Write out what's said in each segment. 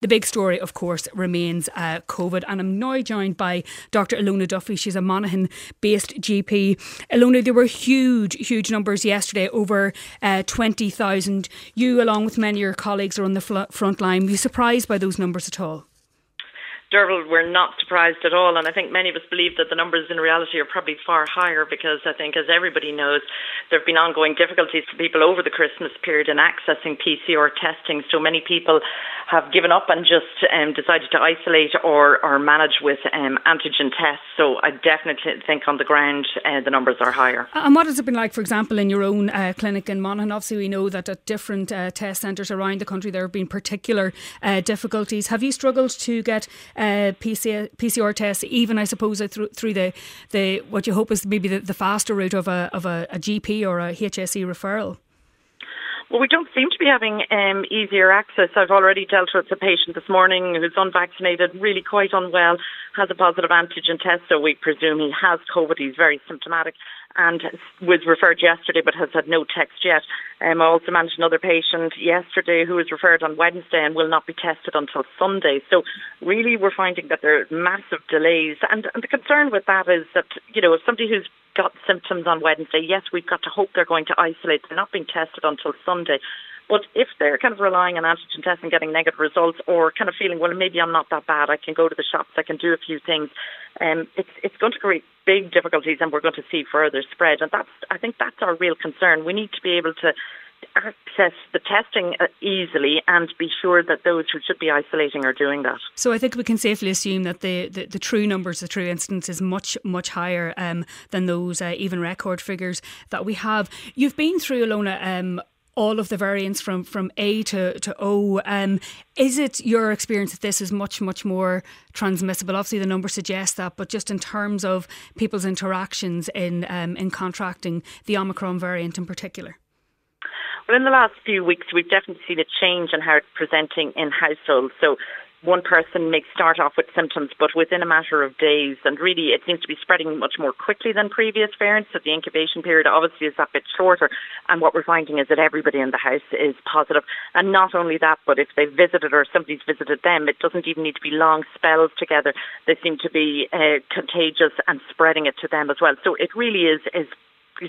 The big story, of course, remains uh, COVID, and I'm now joined by Dr. Ilona Duffy. She's a Monaghan based GP. Ilona, there were huge, huge numbers yesterday, over uh, 20,000. You, along with many of your colleagues, are on the fl- front line. Were you surprised by those numbers at all? Derval, we're not surprised at all. And I think many of us believe that the numbers in reality are probably far higher because I think, as everybody knows, there have been ongoing difficulties for people over the Christmas period in accessing PCR testing. So many people have given up and just um, decided to isolate or, or manage with um, antigen tests. So I definitely think on the ground uh, the numbers are higher. And what has it been like, for example, in your own uh, clinic in Monaghan? Obviously, we know that at different uh, test centres around the country there have been particular uh, difficulties. Have you struggled to get uh, PCR, PCR tests, even I suppose through, through the, the what you hope is maybe the, the faster route of a of a, a GP or a HSE referral? Well, we don't seem to be having um, easier access. I've already dealt with a patient this morning who's unvaccinated, really quite unwell, has a positive antigen test, so we presume he has COVID. He's very symptomatic and was referred yesterday but has had no text yet. Um, I also managed another patient yesterday who was referred on Wednesday and will not be tested until Sunday. So really we're finding that there are massive delays and, and the concern with that is that, you know, if somebody who's got symptoms on Wednesday, yes, we've got to hope they're going to isolate. They're not being tested until Sunday. But if they're kind of relying on antigen tests and getting negative results, or kind of feeling, well, maybe I'm not that bad, I can go to the shops, I can do a few things, um, it's it's going to create big difficulties, and we're going to see further spread. And that's I think that's our real concern. We need to be able to access the testing uh, easily and be sure that those who should be isolating are doing that. So I think we can safely assume that the, the, the true numbers, the true incidence is much, much higher um, than those uh, even record figures that we have. You've been through, Ilona, um, all of the variants from from A to to O. Um, is it your experience that this is much much more transmissible? Obviously, the numbers suggest that, but just in terms of people's interactions in um, in contracting the Omicron variant in particular. Well, in the last few weeks, we've definitely seen a change in how it's presenting in households. So one person may start off with symptoms, but within a matter of days, and really it seems to be spreading much more quickly than previous variants. So the incubation period obviously is that bit shorter. And what we're finding is that everybody in the house is positive. And not only that, but if they've visited or somebody's visited them, it doesn't even need to be long spells together. They seem to be uh, contagious and spreading it to them as well. So it really is is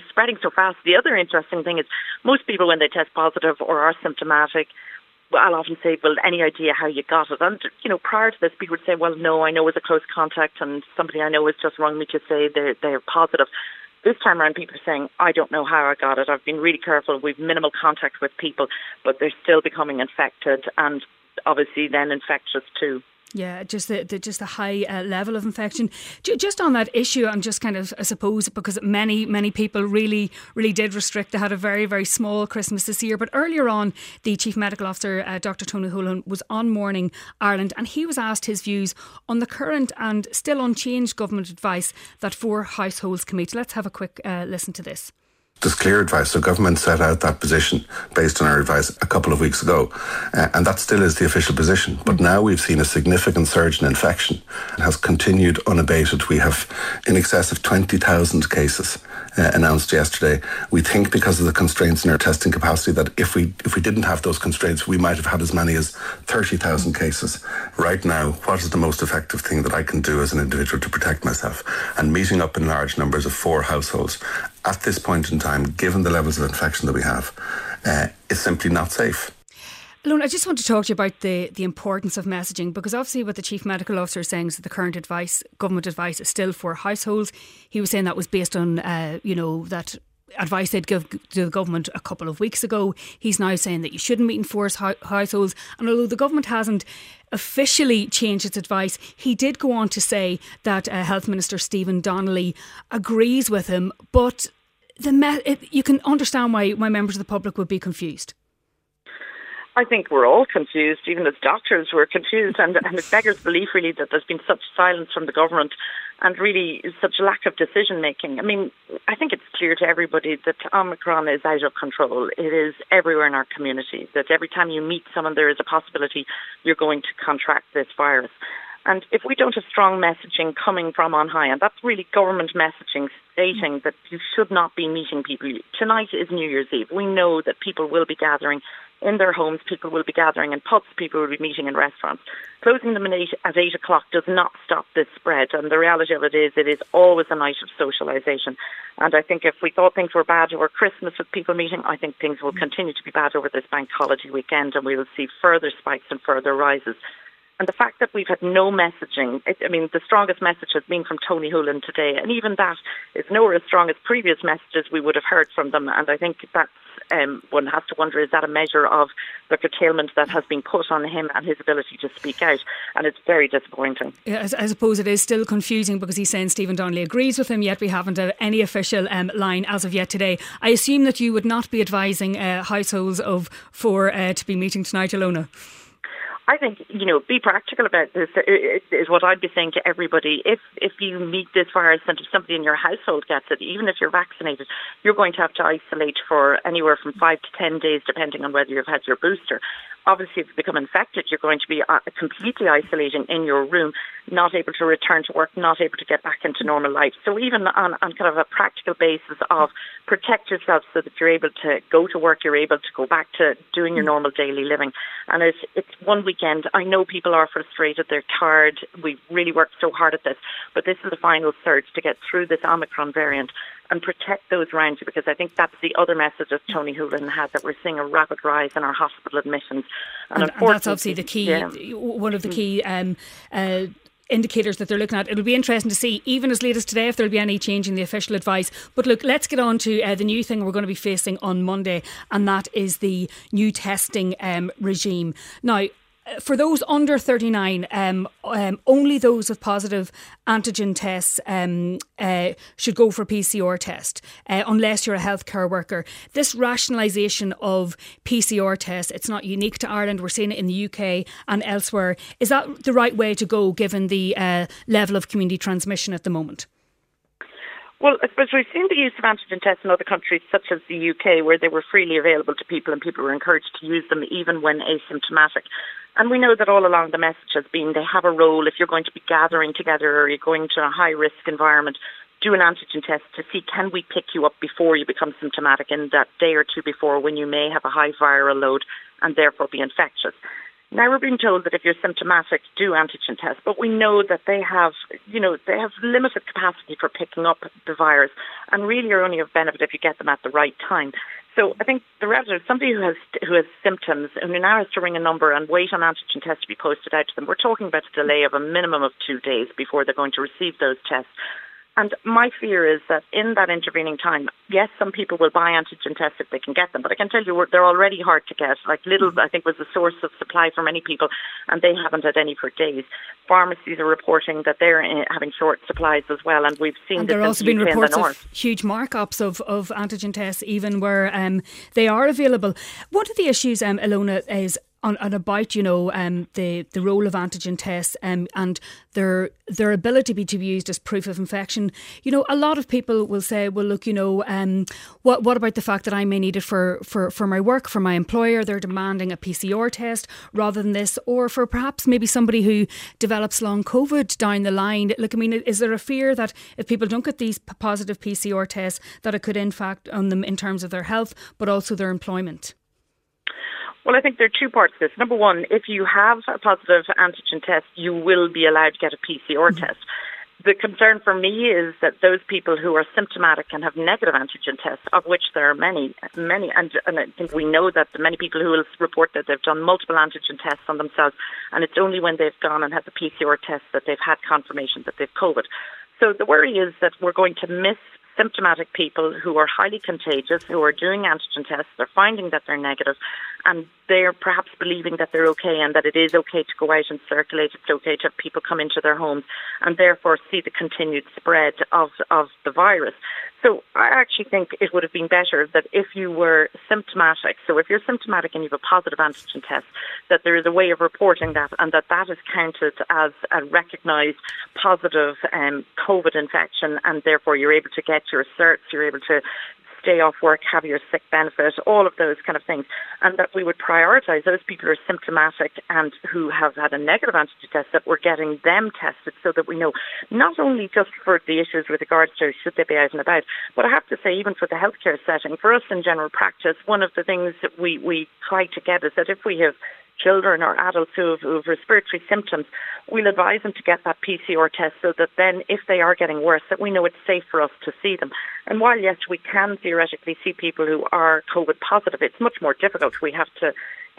spreading so fast. The other interesting thing is most people when they test positive or are symptomatic I'll often say, well, any idea how you got it? And, you know, prior to this, people would say, well, no, I know it was a close contact and somebody I know has just rung me to say they're, they're positive. This time around, people are saying, I don't know how I got it. I've been really careful. We've minimal contact with people, but they're still becoming infected and obviously then infectious too. Yeah, just the, the just the high uh, level of infection. Just on that issue, I'm just kind of I suppose because many many people really really did restrict. They had a very very small Christmas this year. But earlier on, the chief medical officer, uh, Dr. Tony Holohan, was on Morning Ireland, and he was asked his views on the current and still unchanged government advice that four households can meet. Let's have a quick uh, listen to this there's clear advice. So government set out that position based on our advice a couple of weeks ago, uh, and that still is the official position. But now we've seen a significant surge in infection. It has continued unabated. We have in excess of 20,000 cases uh, announced yesterday. We think because of the constraints in our testing capacity that if we if we didn't have those constraints, we might have had as many as 30,000 cases. Right now, what is the most effective thing that I can do as an individual to protect myself? And meeting up in large numbers of four households at this point in time, given the levels of infection that we have, uh, is simply not safe. Ilona, I just want to talk to you about the, the importance of messaging because obviously what the Chief Medical Officer is saying is that the current advice, government advice, is still four households. He was saying that was based on, uh, you know, that advice they'd give to the government a couple of weeks ago. He's now saying that you shouldn't meet in forced households. And although the government hasn't officially changed its advice, he did go on to say that uh, Health Minister Stephen Donnelly agrees with him. But the me- it, you can understand why, why members of the public would be confused. I think we're all confused, even as doctors we're confused, and, and it beggars belief really that there's been such silence from the government and really such lack of decision making. I mean, I think it's clear to everybody that Omicron is out of control. It is everywhere in our community, that every time you meet someone, there is a possibility you're going to contract this virus. And if we don't have strong messaging coming from on high, and that's really government messaging stating that you should not be meeting people. Tonight is New Year's Eve. We know that people will be gathering in their homes. People will be gathering in pubs. People will be meeting in restaurants. Closing them eight, at eight o'clock does not stop this spread. And the reality of it is, it is always a night of socialisation. And I think if we thought things were bad over Christmas with people meeting, I think things will continue to be bad over this bank holiday weekend, and we will see further spikes and further rises. And the fact that we've had no messaging, I mean, the strongest message has been from Tony Holohan today, and even that is nowhere as strong as previous messages we would have heard from them. And I think that's um, one has to wonder is that a measure of the curtailment that has been put on him and his ability to speak out? And it's very disappointing. Yeah, I, suppose it is still confusing because he's saying Stephen Donnelly agrees with him, yet we haven't uh, any official um, line as of yet today. I assume that you would not be advising uh, households of four uh, to be meeting tonight, Ilona. I think you know be practical about this is what I'd be saying to everybody. If if you meet this virus and if somebody in your household gets it, even if you're vaccinated, you're going to have to isolate for anywhere from five to ten days, depending on whether you've had your booster obviously if you become infected, you're going to be uh, completely isolating in your room, not able to return to work, not able to get back into normal life. So even on, on kind of a practical basis of protect yourself so that you're able to go to work, you're able to go back to doing your normal daily living. And it's, it's one weekend. I know people are frustrated, they're tired. We've really worked so hard at this, but this is the final surge to get through this Omicron variant and protect those around you because I think that's the other message that Tony Holohan has that we're seeing a rapid rise in our hospital admissions. And, and, and that's obviously the key, yeah. one of the key. Um, uh, indicators that they're looking at. It'll be interesting to see, even as late as today, if there'll be any change in the official advice. But look, let's get on to uh, the new thing we're going to be facing on Monday, and that is the new testing um, regime. Now, for those under 39, um, um, only those with positive antigen tests um, uh, should go for PCR test, uh, unless you're a healthcare worker. This rationalisation of PCR tests, it's not unique to Ireland. We're seeing it in the UK and elsewhere. Is that the right way to go, given the uh, level of community transmission at the moment? Well, I suppose we've seen the use of antigen tests in other countries, such as the UK, where they were freely available to people and people were encouraged to use them even when asymptomatic. And we know that all along the message has been they have a role if you're going to be gathering together or you're going to a high risk environment. Do an antigen test to see can we pick you up before you become symptomatic in that day or two before when you may have a high viral load and therefore be infectious. Now we're being told that if you're symptomatic, do antigen tests, but we know that they have, you know, they have limited capacity for picking up the virus, and really are only of benefit if you get them at the right time. So I think the relative, somebody who has who has symptoms and who now has to ring a number and wait on antigen tests to be posted out to them, we're talking about a delay of a minimum of two days before they're going to receive those tests. And my fear is that in that intervening time, yes, some people will buy antigen tests if they can get them, but I can tell you they're already hard to get. Like Lidl, I think, was the source of supply for many people, and they haven't had any for days. Pharmacies are reporting that they're eh, having short supplies as well, and we've seen. And there have also been reports of huge markups of, of antigen tests, even where um, they are available. One of the issues, um, Ilona, is on, on about you know um, the the role of antigen tests um, and their their ability to be used as proof of infection. You know, a lot of people will say, well, look, you know, um, what what about the fact that I may need it for for for my work, for my employer? They're demanding a PCR test rather than this, or for perhaps maybe somebody who develops long COVID down the line. Look, I mean, is there a fear that if people don't get these positive PCR tests, that it could impact on them in terms of their health, but also their employment? Well, I think there are two parts to this. Number one, if you have a positive antigen test, you will be allowed to get a PCR mm-hmm. test. The concern for me is that those people who are symptomatic and have negative antigen tests, of which there are many, many, and, and I think we know that many people who will report that they've done multiple antigen tests on themselves, and it's only when they've gone and had the PCR test that they've had confirmation that they've COVID. So the worry is that we're going to miss symptomatic people who are highly contagious, who are doing antigen tests, they're finding that they're negative, and they're perhaps believing that they're okay and that it is okay to go out and circulate, it's okay to have people come into their homes, and therefore see the continued spread of, of the virus. So I actually think it would have been better that if you were symptomatic, so if you're symptomatic and you have a positive antigen test, that there is a way of reporting that and that that is counted as a recognised positive um, COVID infection and therefore you're able to get your certs, you're able to stay off work, have your sick benefit, all of those kind of things, and that we would prioritise those people who are symptomatic and who have had a negative antigen test that we're getting them tested so that we know not only just for the issues with regards to should they be out and about, but I have to say even for the healthcare setting, for us in general practice, one of the things that we, we try to get is that if we have children or adults who have, who have, respiratory symptoms, we'll advise them to get that PCR test so that then, if they are getting worse, that we know it's safe for us to see them. And while yes, we can theoretically see people who are COVID positive, it's much more difficult. We have to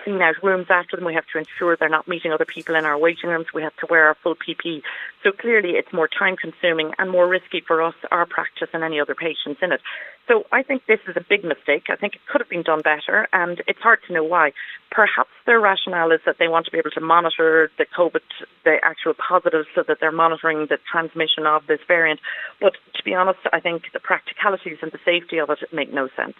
clean out rooms after them. We have to ensure they're not meeting other people in our waiting rooms. We have to wear our full PPE. So clearly, it's more time consuming and more risky for us, our practice, and any other patients in it. So I think this is a big mistake. I think it could have been done better, and it's hard to know why. Perhaps their rationale is that they want to be able to monitor the COVID, the actual positives, so that they're monitoring the transmission of this variant. But to be honest, I think the practicalities and the safety of it make no sense.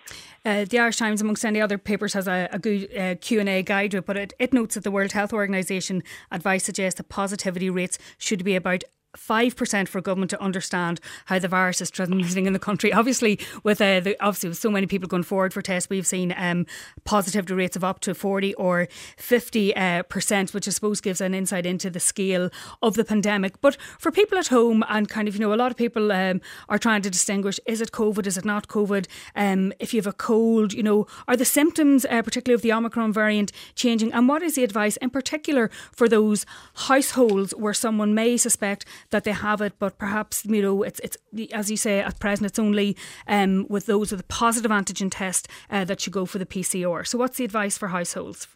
Uh, the Irish Times, amongst any other papers, has a, a good uh, Q&A guide, but it, it notes that the World Health Organization advice suggests that positivity rates should be about 5% for government to understand how the virus is transmitting in the country. Obviously, with uh, the, obviously with so many people going forward for tests, we've seen um, positivity rates of up to 40 or 50 uh, percent, which I suppose gives an insight into the scale of the pandemic. But for people at home, and kind of, you know, a lot of people um, are trying to distinguish is it COVID, is it not COVID? Um, if you have a cold, you know, are the symptoms, uh, particularly of the Omicron variant, changing? And what is the advice in particular for those households where someone may suspect that they have it, but perhaps you know it's it's as you say at present it's only um, with those with a positive antigen test uh, that you go for the PCR. So what's the advice for households?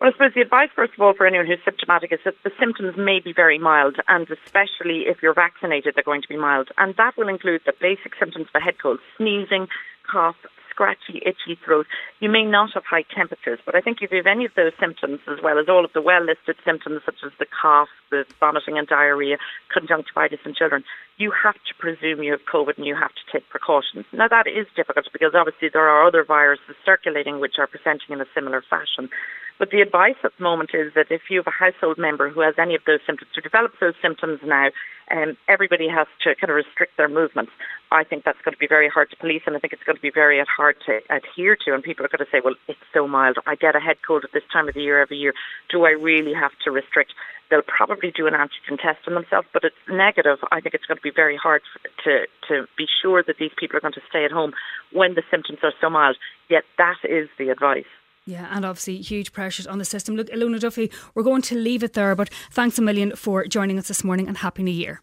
Well, I suppose the advice, first of all, for anyone who's symptomatic is that the symptoms may be very mild, and especially if you're vaccinated, they're going to be mild. And that will include the basic symptoms of a head cold, sneezing, cough, scratchy, itchy throat. You may not have high temperatures, but I think if you have any of those symptoms, as well as all of the well listed symptoms such as the cough, the vomiting and diarrhea, conjunctivitis in children, you have to presume you have COVID and you have to take precautions. Now, that is difficult because obviously there are other viruses circulating which are presenting in a similar fashion. But the advice at the moment is that if you have a household member who has any of those symptoms, who develops those symptoms now, um, everybody has to kind of restrict their movements. I think that's going to be very hard to police, and I think it's going to be very hard to adhere to. And people are going to say, well, it's so mild. I get a head cold at this time of the year every year. Do I really have to restrict? They'll probably do an antigen test on themselves, but it's negative. I think it's going to be very hard to, to be sure that these people are going to stay at home when the symptoms are so mild. Yet that is the advice. Yeah, and obviously huge pressures on the system. Look, Ilona Duffy, we're going to leave it there, but thanks a million for joining us this morning and Happy New Year.